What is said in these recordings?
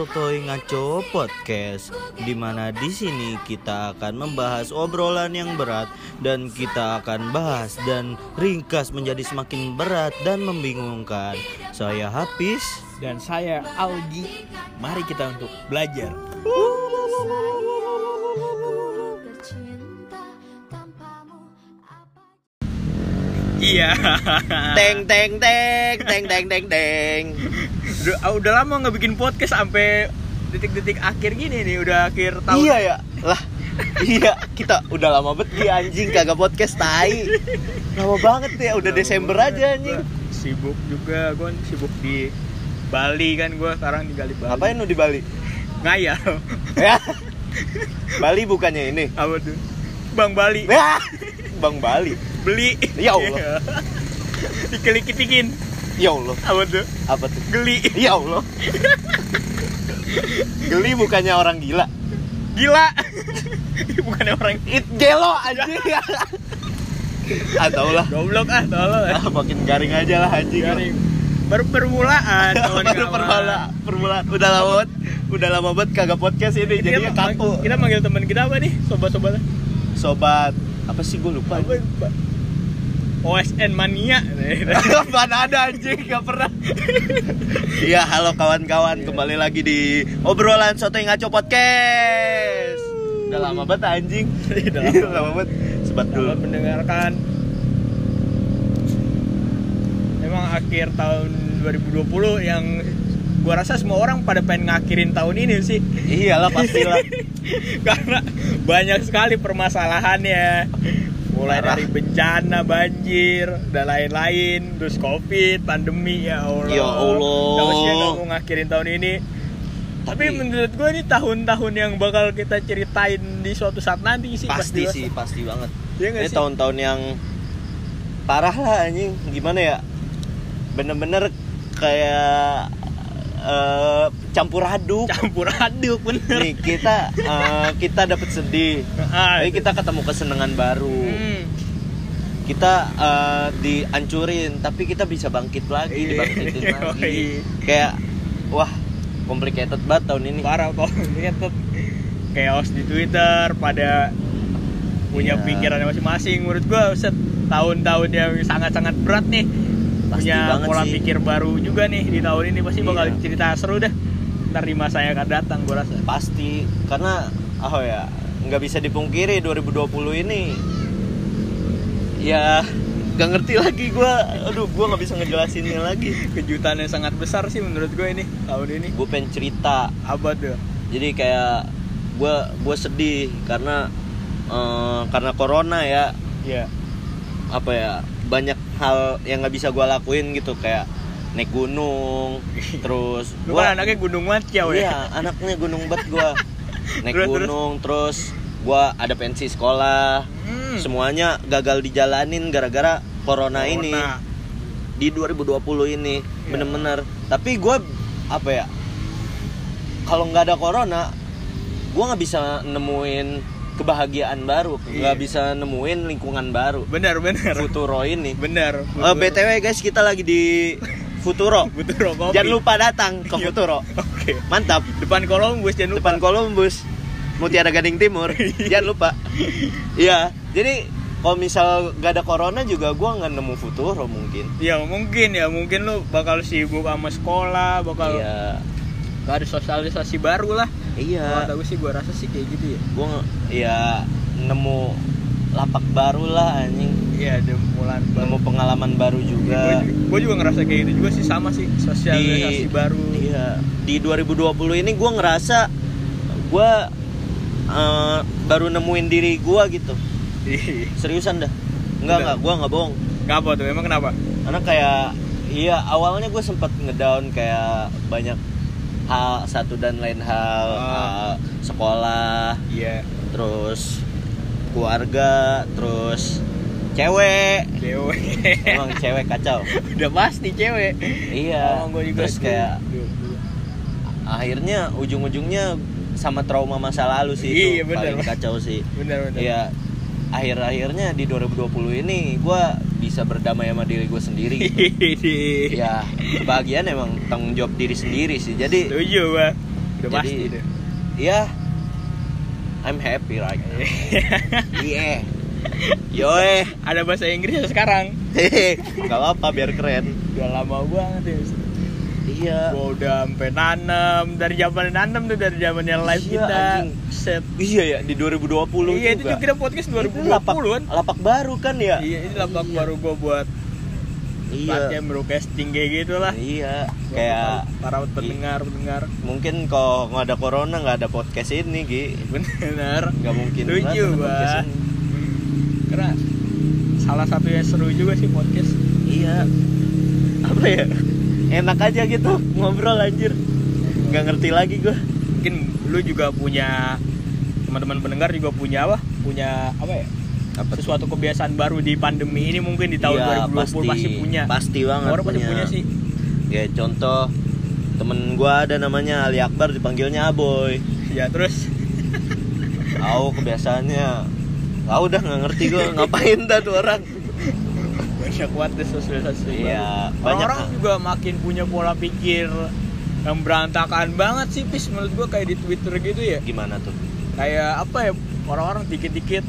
sotoy ngaco podcast di mana di sini kita akan membahas obrolan yang berat dan kita akan bahas dan ringkas menjadi semakin berat dan membingungkan. Saya Hafiz. dan saya Algi. Mari kita untuk belajar. bercinta tanpamu apa Iya. Teng teng teng teng teng teng teng. Udah, ah, udah lama nggak bikin podcast sampai detik-detik akhir gini nih, udah akhir tahun. Iya ya. Lah. iya, kita udah lama banget di anjing kagak podcast tai. Lama banget ya, udah Desember aja anjing. Sibuk juga, gue sibuk di Bali kan gue sekarang tinggal di Bali. Ngapain lu di Bali? Ngayal. Ya. Bali bukannya ini. Apa tuh? Bang Bali. Ya. Bang Bali. Beli. Ya Allah. Dikelik-ketikin. Ya Allah. Apa tuh? Apa tuh? Geli. Ya Allah. Geli bukannya orang gila. Gila. Bukan orang It gelo anjing. Atau lah. goblok ah, tolong ah. Ah, makin garing aja lah anjing. Garing. Baru permulaan Baru permulaan, permulaan. Udah lama banget, udah lama banget kagak podcast ini, jadinya Kita- kaku. Kita manggil teman kita apa nih? Sobat-sobat. Sobat, apa sih gue lupa. Apa? OSN mania. Mana ada anjing, gak pernah Iya, halo kawan-kawan Kembali lagi di obrolan soto yang ngaco podcast Udah lama banget anjing Udah Iya, lama. lama banget Sebat dulu mendengarkan. Emang akhir tahun 2020 yang gua rasa semua orang pada pengen ngakhirin tahun ini sih. Iyalah pastilah Karena banyak sekali permasalahannya. Mulai Parah. dari bencana, banjir, dan lain-lain, terus covid, pandemi ya Allah. Ya Allah. Mau ngakhirin tahun ini. Tapi, Tapi- menurut gue ini tahun-tahun yang bakal kita ceritain di suatu saat nanti sih. Pasti jelas. sih, pasti banget Iya nggak Ini sih? tahun-tahun yang parah lah anjing Gimana ya Bener-bener kayak eh, campur aduk campur aduk bener. Nih kita eh, kita dapat sedih Ah, Tapi kita ketemu kesenangan baru Hmm. Kita eh, dihancurin tapi kita bisa bangkit lagi Iya. dibangkitin lagi. Kayak wah complicated banget tahun ini. Parah tuh. Chaos di Twitter pada punya Iya. pikiran masing-masing. Menurut gua set tahun-tahun yang sangat-sangat berat nih. Pasti punya pola sih. pikir baru juga nih di tahun ini. Pasti bakal Iya. cerita seru dah ntar di masa yang akan datang gua rasa. Pasti. Karena oh ya nggak bisa dipungkiri 2020 ini ya nggak ngerti lagi gua. Aduh gua nggak bisa ngejelasinnya lagi. Kejutan yang sangat besar sih menurut gue ini tahun ini. Gue pengen cerita. Apa tuh? Jadi kayak gua gua sedih karena eh, karena corona ya. Ya apa ya banyak hal yang nggak bisa gua lakuin gitu kayak naik gunung terus lu kan anaknya gunung Matkiau ya? Iya anaknya gunung bat gua. Naik Terus, gunung terus gua ada pensi sekolah. Hmm. Semuanya gagal dijalanin gara-gara corona, ini Corona. di 2020 ini Iya. bener-bener tapi gua apa ya kalau nggak ada corona gua nggak bisa nemuin kebahagiaan baru nggak Iya. bisa nemuin lingkungan baru benar benar Futuro ini benar Eh, BTW guys, kita lagi di Futuro. Futuro kopi Jangan lupa datang ke Iya. Futuro. oke Mantap. depan Columbus jangan lupa Depan Columbus. Mutiara Gading Timur. Jangan lupa. Iya. Jadi kalau misal gak ada corona juga gua nggak nemu Futuro mungkin. Ya mungkin ya mungkin lu bakal sibuk sama sekolah, bakal Iya. gak ada sosialisasi baru lah. Iya. kata gue sih gue rasa sih kayak gitu ya. Gua nge- ya nemu lapak baru lah anjing. Iya ada mulan Nemu pengalaman baru juga. Gue juga ngerasa kayak gitu juga sih sama sih sosialisasi baru. Iya, di 2020 ini gue ngerasa gue eh, baru nemuin diri gue gitu. Seriusan dah. Enggak Udah. enggak, gue nggak bohong. Ngapa tuh? Emang kenapa? Karena kayak iya awalnya gue sempat ngedown kayak banyak hal satu dan lain hal Ah. eh, sekolah, Iya. terus keluarga, terus cewek. Cewek. Emang cewek kacau. Udah pasti cewek. Iya. Oh, gua juga terus kayak akhirnya ujung-ujungnya sama trauma masa lalu sih itu Iya, bener. paling kacau sih Bener bener. Iya akhir-akhirnya di 2020 ini gue bisa berdamai sama diri gue sendiri gitu. ya kebahagiaan emang tanggung jawab diri sendiri sih jadi Setuju. Udah Jadi- pasti deh. ya I'm happy right now yeah Yoe Ada bahasa Inggrisnya sekarang. Hehe, nggak apa-apa biar keren Udah lama banget ya. Iya. Gua udah sampai nanam dari zaman nanam tuh dari zamannya live Iya, kita. anjing. Set. iya ya di 2020 Iya itu juga. juga kita podcast Itu 2020 lapak, kan. lapak baru kan ya? Iya ini lapak baru gua buat iya. latihan broadcasting kayak gitu lah. iya Buat kayak para pendengar pendengar mungkin kalau nggak ada corona nggak ada podcast ini Gi. Bener nggak mungkin Setuju, banget karena salah satu yang seru juga sih podcast. Iya. Apa ya enak aja gitu ngobrol anjir. Nggak ngerti lagi gue mungkin lu juga punya teman-teman pendengar juga punya apa? Punya apa ya? Apa sesuatu kebiasaan baru di pandemi ini mungkin di tahun Iya, 2020 pasti, punya. Pasti banget orang pasti punya. sih. Ya contoh temen gua ada namanya Ali Akbar dipanggilnya Aboy. Ya terus? Tahu kebiasaannya. Tahu udah nggak ngerti gua ngapain dah tuh orang banyak banget deh sosialisasi Iya, banyak. orang-orang juga makin punya pola pikir yang berantakan banget sih pis menurut gua kayak di Twitter gitu ya gimana tuh kayak apa ya orang-orang dikit-dikit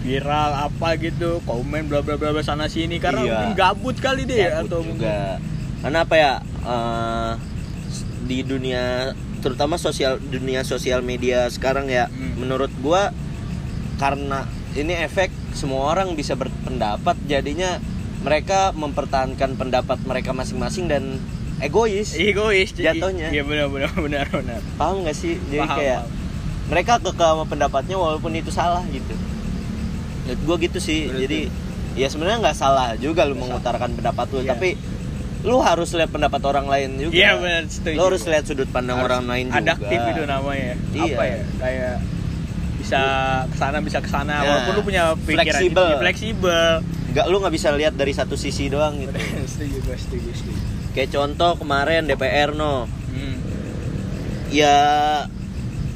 viral apa gitu komen bla bla bla sana sini karena Iya. mungkin gabut kali deh Cabut atau mungkin juga karena apa ya eh, di dunia terutama sosial dunia sosial media sekarang ya Hmm. menurut gua karena ini efek semua orang bisa berpendapat jadinya mereka mempertahankan pendapat mereka masing-masing dan egois. Egois Jatuhnya. iya benar benar benar benar. Paham nggak sih? Jadi Paham, kayak paham. mereka kekeh sama pendapatnya walaupun itu salah gitu. Menurut gua gitu sih. Menurut jadi ya sebenarnya nggak salah juga lu mengutarakan pendapat lu Iya. tapi lu harus lihat pendapat orang lain juga. Iya benar setuju. Lu harus lihat sudut pandang Harus orang lain juga. adaptif itu namanya Iya. apa ya? Kayak bisa ke sana bisa ke sana. Ya, walaupun lu punya pikiran fleksibel. gitu, fleksibel nggak lu nggak bisa lihat dari satu sisi doang gitu. Setuju gue setuju setuju. Kayak contoh kemarin DPR no. Hmm. ya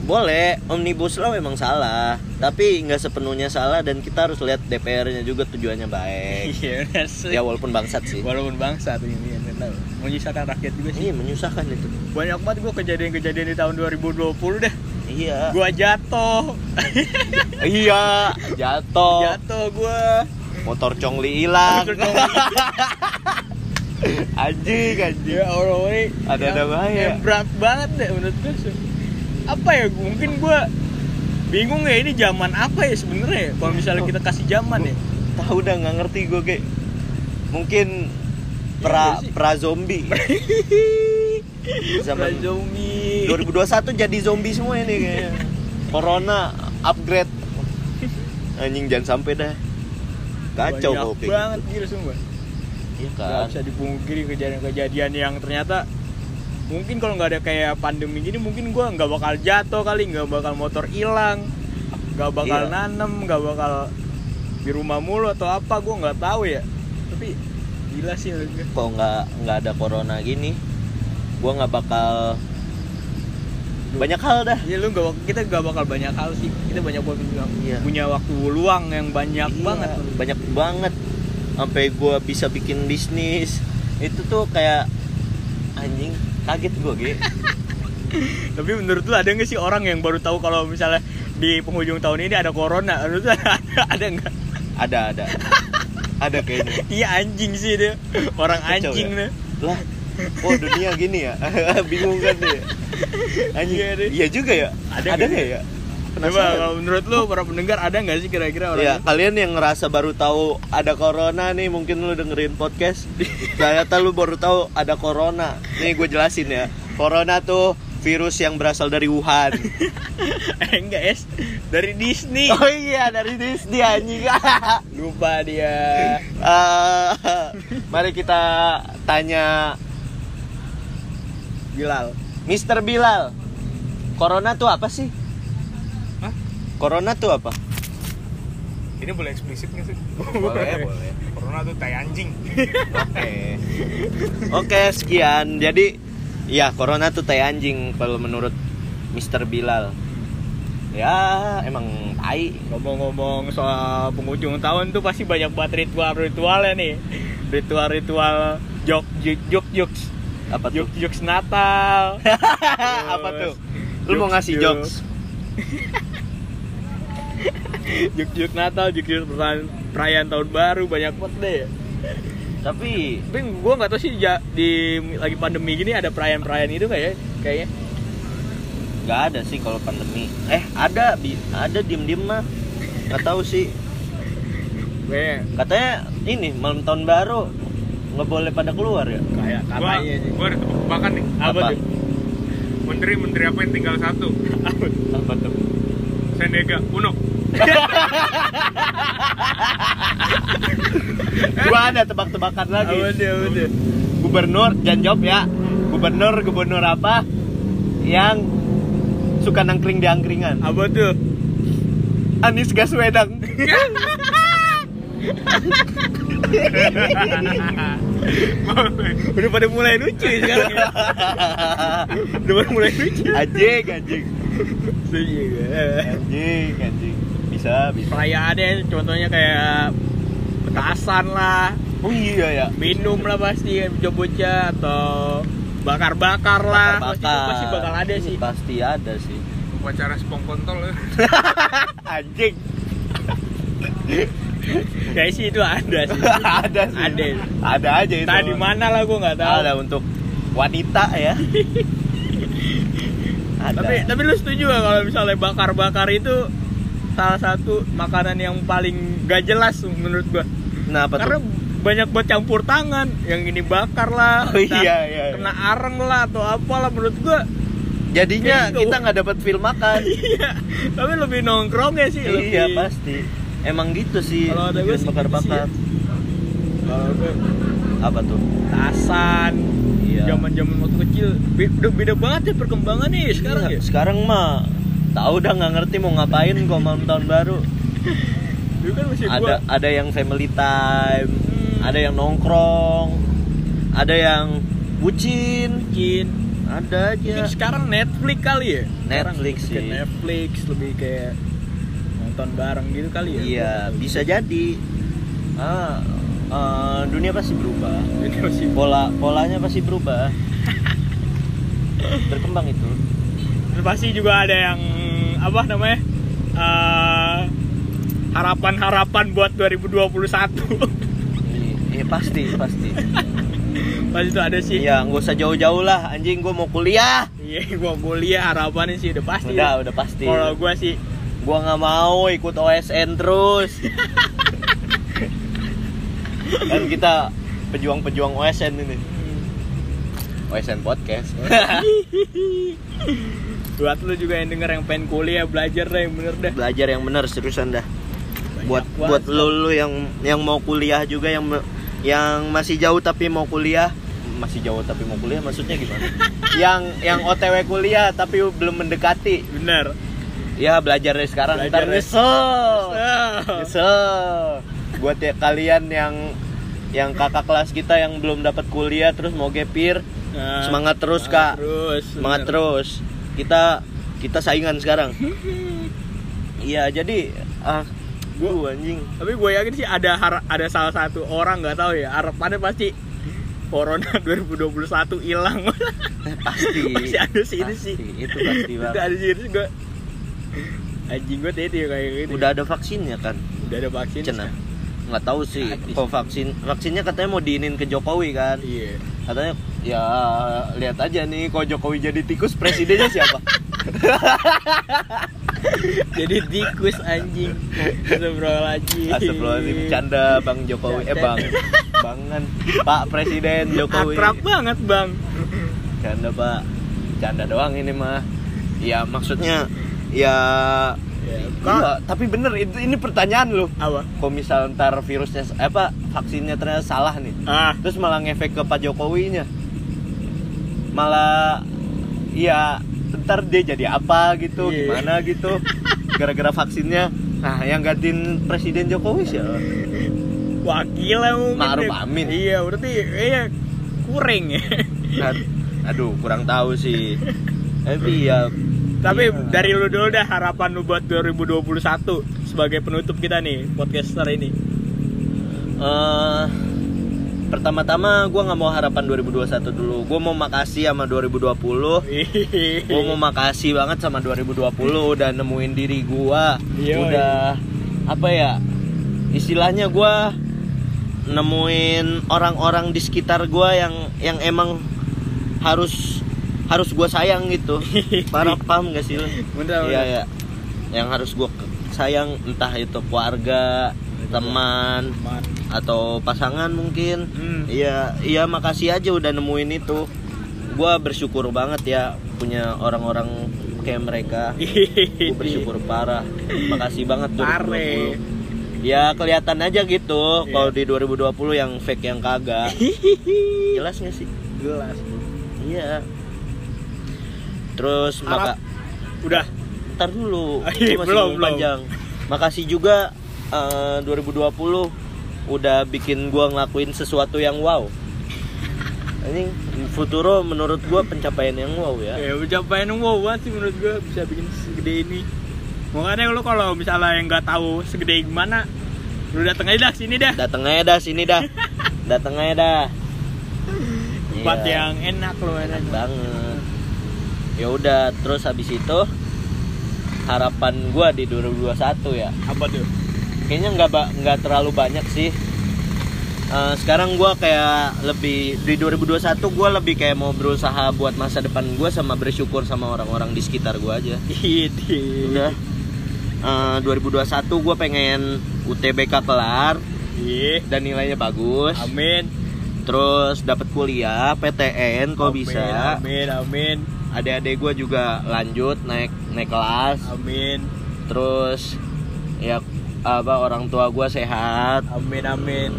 boleh omnibus law memang salah. Tapi nggak sepenuhnya salah dan kita harus lihat DPR-nya juga tujuannya baik. Iya ya walaupun bangsat sih. Walaupun bangsa tuh ini tahu menyusahkan rakyat juga sih. Iya menyusahkan itu. Banyak banget gue kejadian-kejadian di tahun 2020 dah iya. Gue jatuh. Iya jatuh. Jatuh gue motor congli hilang. Anjing anjing. Ya Allah ini Ada-ada yang- bahaya. yang berat banget deh menurut gue apa ya mungkin gue bingung ya ini zaman apa ya sebenarnya ya? kalau misalnya kita kasih zaman ya. Tahu udah nggak ngerti gue kayak mungkin pra sih. pra zombie. Zaman zombie. 2021 jadi zombie semua ini kayaknya. Corona upgrade. Anjing jangan sampai dah kacau banyak kok kayak banget gitu. gitu semua iya nggak kan bisa dipungkiri kejadian-kejadian yang ternyata mungkin kalau nggak ada kayak pandemi gini mungkin gua nggak bakal jatuh kali nggak bakal motor hilang nggak bakal Iya. nanem nggak bakal di rumah mulu atau apa gua nggak tahu ya tapi gila sih kok nggak nggak ada corona gini gua nggak bakal banyak hal dah. Ya lu bak- kita nggak bakal banyak hal sih. Kita banyak waktu Iya. punya waktu luang yang banyak Iya, banget. banyak banget. Sampai gua bisa bikin bisnis. Itu tuh kayak anjing kaget gue gitu tapi menurut lu ada nggak sih orang yang baru tahu kalau misalnya di penghujung tahun ini ada corona? Menurut lu ada ada nggak? Ada ada. Ada kayaknya. Iya anjing sih dia. Orang Kacau anjing ya? deh lah oh dunia gini ya? Bingung kan dia? Anjing. Iya iya juga ya? Ada ada nggak ya? Coba kalau menurut lu para pendengar ada nggak sih kira-kira orang Ya, kalian yang ngerasa baru tahu ada corona nih, mungkin lu dengerin podcast. Ternyata lu baru tahu ada corona. Nih gue jelasin ya. Corona tuh virus yang berasal dari Wuhan. eh, enggak es. Dari Disney. Oh iya, dari Disney anjing. lupa dia. Eh, mari kita tanya Bilal Mr. Bilal. Corona tuh apa sih? Hah? Corona tuh apa? Ini boleh eksplisit nggak sih? Boleh, boleh. Corona tuh tai anjing. Oke. Oke, sekian. Jadi ya corona tuh tai anjing kalau menurut Mr. Bilal. ya emang tai Ngomong-ngomong soal penghujung tahun tuh pasti banyak banget ritual-ritualnya nih. Ritual-ritual jok jok jok jok apa tuh jok jok Natal. apa tuh lu mau ngasih jokes jok jok Natal, jok jok perayaan, perayaan tahun baru banyak banget deh. tapi Tapi gue nggak tahu sih ja- di lagi pandemi gini ada perayaan-perayaan itu nggak ya? Kayaknya. nggak ada sih kalau pandemi eh ada ada diem diem mah nggak tahu sih katanya ini malam tahun baru nggak boleh pada keluar ya kayak katanya sih. gua ada tebakan nih. Apa, Apa? tuh? Menteri menteri apa yang tinggal satu? apa tuh Sendega Uno. gua ada tebak-tebakan lagi? Apa tuh? gubernur jangan jawab ya gubernur gubernur apa yang suka nangkring di angkringan Apa tuh? Anies Gaswedang Udah pada mulai lucu ya sekarang ya. Udah pada mulai lucu. anjing anjing Iya. anjing anjing bisa bisa Perayaannya contohnya kayak petasan lah, oh iya ya minum lah pasti bocah-bocah atau bakar-bakar lah. Pasti, Bakar. pasti bakal ada sih. pasti ada sih Upacara spong kontol ya. anjing Kayak sih itu ada sih. ada sih Ada. ada aja itu Entah di mana lah gue nggak tahu. ada untuk wanita ya ada Tapi tapi lu setuju gak kalau misalnya bakar-bakar itu salah satu makanan yang paling gak jelas menurut gua. nah apa Karena tuh banyak buat campur tangan, yang ini bakar lah, Oh, iya, iya, iya. kena areng lah atau apalah menurut gua. jadinya kita nggak dapat feel makan Iya, tapi lebih nongkrong ya sih. lebih- iya pasti emang gitu sih Kalau ada bakar-bakar Kalau gua apa tuh tasan, Iya. zaman-zaman waktu kecil, be- udah beda banget ya perkembangannya ya sekarang Iya, ya. sekarang mah tahu udah nggak ngerti mau ngapain kok malam tahun baru Dulu kan masih ada gua ada yang family time Hmm. ada yang nongkrong ada yang bucin mungkin ada Mungkin aja sekarang Netflix kali ya? Sekarang Netflix sih. Netflix lebih kayak nonton bareng gitu kali ya? iya bisa jadi ah eh, dunia pasti berubah pola polanya pasti berubah berkembang itu Terus pasti juga ada yang apa namanya? Eh, harapan-harapan buat 2021. iya pasti pasti pasti itu ada sih. iya nggak usah jauh-jauh lah anjing gue mau kuliah Iya, gua kuliah harapannya sih udah pasti. udah udah pasti Kalau gua sih gua nggak mau ikut OSN terus. Kan kita pejuang-pejuang OSN ini. OSN podcast. Buat lu juga yang denger yang pengen kuliah belajar deh yang bener deh. belajar yang benar seriusan dah. Banyak buat banget. buat lu, lu yang yang mau kuliah juga yang yang masih jauh tapi mau kuliah. Masih jauh tapi mau kuliah maksudnya gimana? Yang yang OTW kuliah tapi belum mendekati. Bener. Ya belajar dari sekarang Belajar ntar nyesel Nyesel. buat ya kalian yang yang kakak kelas kita yang belum dapat kuliah terus mau gapir Nah, semangat terus semangat kak Terus. semangat bener. terus kita kita saingan sekarang iya jadi ah gua anjing Tapi gue yakin sih ada har- ada salah satu orang nggak tahu ya harapannya pasti Corona 2021 hilang. pasti Masih ada sih ini Pasti, sih. itu pasti banget ada sih gue. Anjing gue tadi ya kayak gitu. udah ada vaksinnya kan udah ada vaksin. cenah nggak tahu sih kok vaksin vaksinnya katanya mau diinin ke Jokowi kan Iya. katanya ya lihat aja nih kalau Jokowi jadi tikus presidennya siapa Jadi tikus anjing. Astagfirullahaladzim. Astagfirullahaladzim canda Bang Jokowi eh Bang Bangan Pak Presiden Jokowi Akrab banget bang. canda Pak canda doang ini mah ya maksudnya ya Ya, Iya, tapi bener itu ini pertanyaan loh Apa? kalau misal ntar virusnya eh, apa vaksinnya ternyata salah nih Ah, terus malah ngefek ke Pak Jokowinya malah ya ntar dia jadi apa gitu Iya. gimana gitu gara-gara vaksinnya nah yang gantiin Presiden Jokowi sih wakilnya mungkin. Ma'ruf. Amin. Iya, berarti iya kurang ya. Ad- aduh kurang tahu sih tapi ya Tapi Iya. dari lu dulu dah harapan lu buat 2021 sebagai penutup kita nih podcaster ini. Eh, pertama-tama gue nggak mau harapan 2021 dulu. Gue mau makasih sama 2020. Gue mau makasih banget sama 2020 udah nemuin diri gue. Iya, Udah apa ya? Istilahnya gue nemuin orang-orang di sekitar gue yang yang emang harus harus gue sayang gitu. Parah paham gak sih? Bener, Iya ya. Yang harus gue sayang entah itu keluarga, teman, Man. atau pasangan mungkin Hmm. iya iya makasih aja udah nemuin itu gua bersyukur banget ya punya orang-orang kayak mereka gue bersyukur parah makasih banget. 2020 ya kelihatan aja gitu Iya. kalau di 2020 yang fake yang kagak jelas nggak sih Jelas. iya terus maka Udah. ntar dulu itu masih belum, belum. panjang makasih juga eh, 2020 udah bikin gua ngelakuin sesuatu yang wow ini Futuro menurut gua pencapaian yang wow ya Ya pencapaian wow banget sih menurut gue bisa bikin segede ini. Makanya lu kalau misalnya yang nggak tahu segede gimana, lu dateng aja dah sini dah. dateng aja dah sini dah dateng aja dah Tempat Iya, yang enak lu enak. enak banget ya udah terus habis itu harapan gua di 2021 ya. Apa tuh? kayaknya nggak nggak terlalu banyak sih. Eh, sekarang gua kayak lebih di 2021 gua lebih kayak mau berusaha buat masa depan gua sama bersyukur sama orang-orang di sekitar gua aja. Udah. Eh, 2021 gua pengen UTBK kelar Iya. dan nilainya bagus. Amin. terus dapat kuliah PTN kok bisa. Amin, amin, adik-adik gua juga lanjut naik naik kelas amin, terus ya apa orang tua gua sehat amin, amin.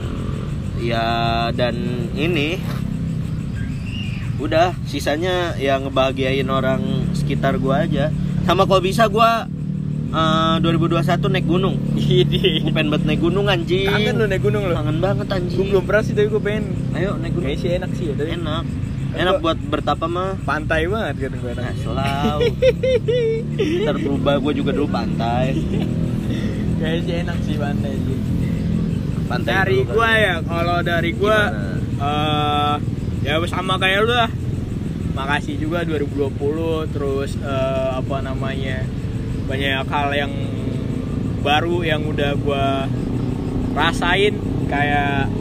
ya dan ini udah sisanya ya ngebahagiain orang sekitar gua aja sama kalau bisa gua eh, 2021 naik gunung. Gua pengen banget naik gunung anjing Kangen lu naik gunung lu. kangen banget anjing Gue belum pernah sih tapi gue pengen. ayo naik gunung Kayaknya sih enak sih ya. Tapi enak enak buat bertapa mah pantai banget kan gue nah selalu ntar berubah gua juga dulu pantai Kayaknya enak sih pantai sih. pantai Dari kali. ya, kalau dari gua eh ya sama kayak lu lah. Makasih juga 2020 terus eh, apa namanya? banyak hal yang baru yang udah gua rasain kayak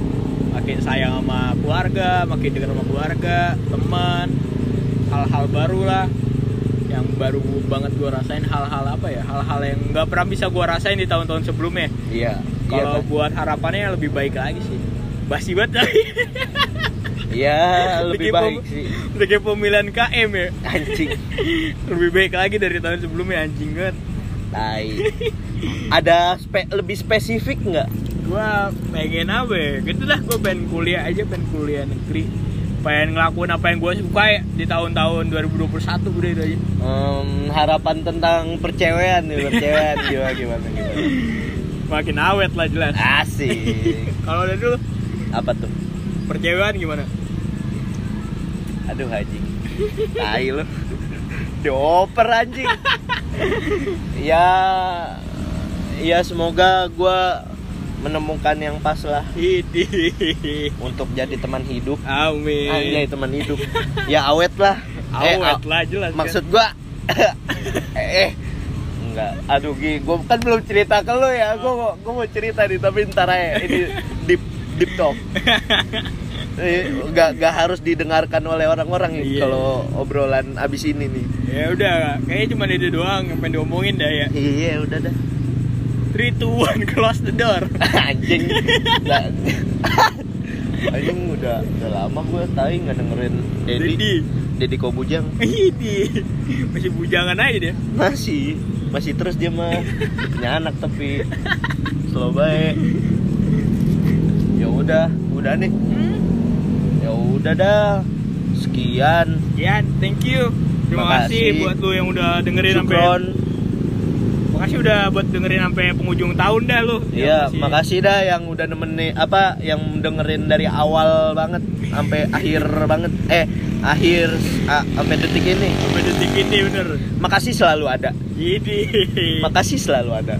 makin sayang sama keluarga, makin dekat sama keluarga, teman, hal-hal baru lah. Yang baru banget gua rasain hal-hal apa ya? Hal-hal yang nggak pernah bisa gua rasain di tahun-tahun sebelumnya. Iya kalau iya, buat harapannya lebih baik lagi sih. Basi banget. Lagi iya lebih baik sih. kayak pemilihan KM ya? Anjing. Lebih baik lagi dari tahun sebelumnya anjing banget. Tai. Ada spe- lebih spesifik nggak? Gua pengen apa ya gitu dah gua pengen kuliah aja pengen kuliah negeri pengen ngelakuin apa yang gua suka ya di tahun-tahun 2021 udah itu aja Em, harapan tentang percewean nih, percewean gimana gimana gimana. makin awet lah jelas Asik. kalau dari dulu Apa tuh? percewaan gimana Aduh anjing. Tai lu. Dioper anjing. ya ya semoga gua menemukan yang pas lah untuk jadi teman hidup. Amin Anjay teman hidup. Ya awet lah. Eh, Awet a- lah jelas kan. Maksud gua eh enggak. Aduh Gi, gua kan belum cerita ke lu ya. Gua mau- gua mau cerita nih tapi ntar aja ini deep deep talk. Eh, Gak, gak harus didengarkan oleh orang-orang nih Iya. kalau obrolan abis ini nih. ya udah kayaknya cuma itu doang yang pengen diomongin dah ya Iya udah dah. 3, 2, 1, close the door Anjing. Anjing udah udah lama gue tahu nggak dengerin Dedi. Dedi Dedi Kobujang. Ini masih bujangan aja dia Masih, masih terus dia mah punya anak tapi slow baik. Ya udah, udah nih. Ya udah dah. Sekian. Ya, thank you Terima Makasih. kasih buat lu yang udah dengerin sampai Syukron. Pokoknya makasih udah buat dengerin sampai penghujung tahun dah lu Iya, Yang masih- makasih dah yang udah nemenin apa yang dengerin dari awal banget sampai akhir banget. Eh, akhir ah, sampai detik ini. sampai detik ini bener Makasih selalu ada. ini Makasih selalu ada.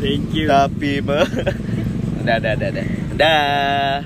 thank you Tapi me... udah, udah, udah, udah. Dah.